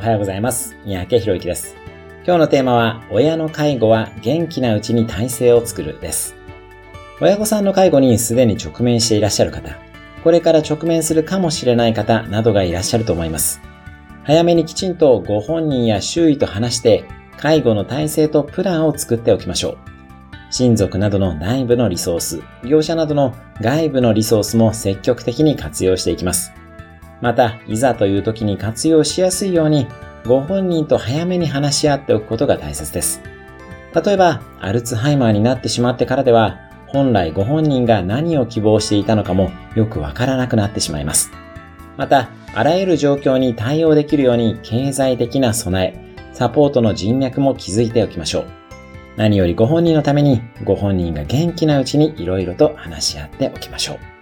おはようございます。三宅博之です。今日のテーマは、親の介護は元気なうちに体制を作るです。親御さんの介護にすでに直面していらっしゃる方、これから直面するかもしれない方などがいらっしゃると思います。早めにきちんとご本人や周囲と話して、介護の体制とプランを作っておきましょう。親族などの内部のリソース、業者などの外部のリソースも積極的に活用していきます。また、いざという時に活用しやすいように、ご本人と早めに話し合っておくことが大切です。例えば、アルツハイマーになってしまってからでは、本来ご本人が何を希望していたのかもよくわからなくなってしまいます。また、あらゆる状況に対応できるように経済的な備え、サポートの人脈も築いておきましょう。何よりご本人のために、ご本人が元気なうちに色々と話し合っておきましょう。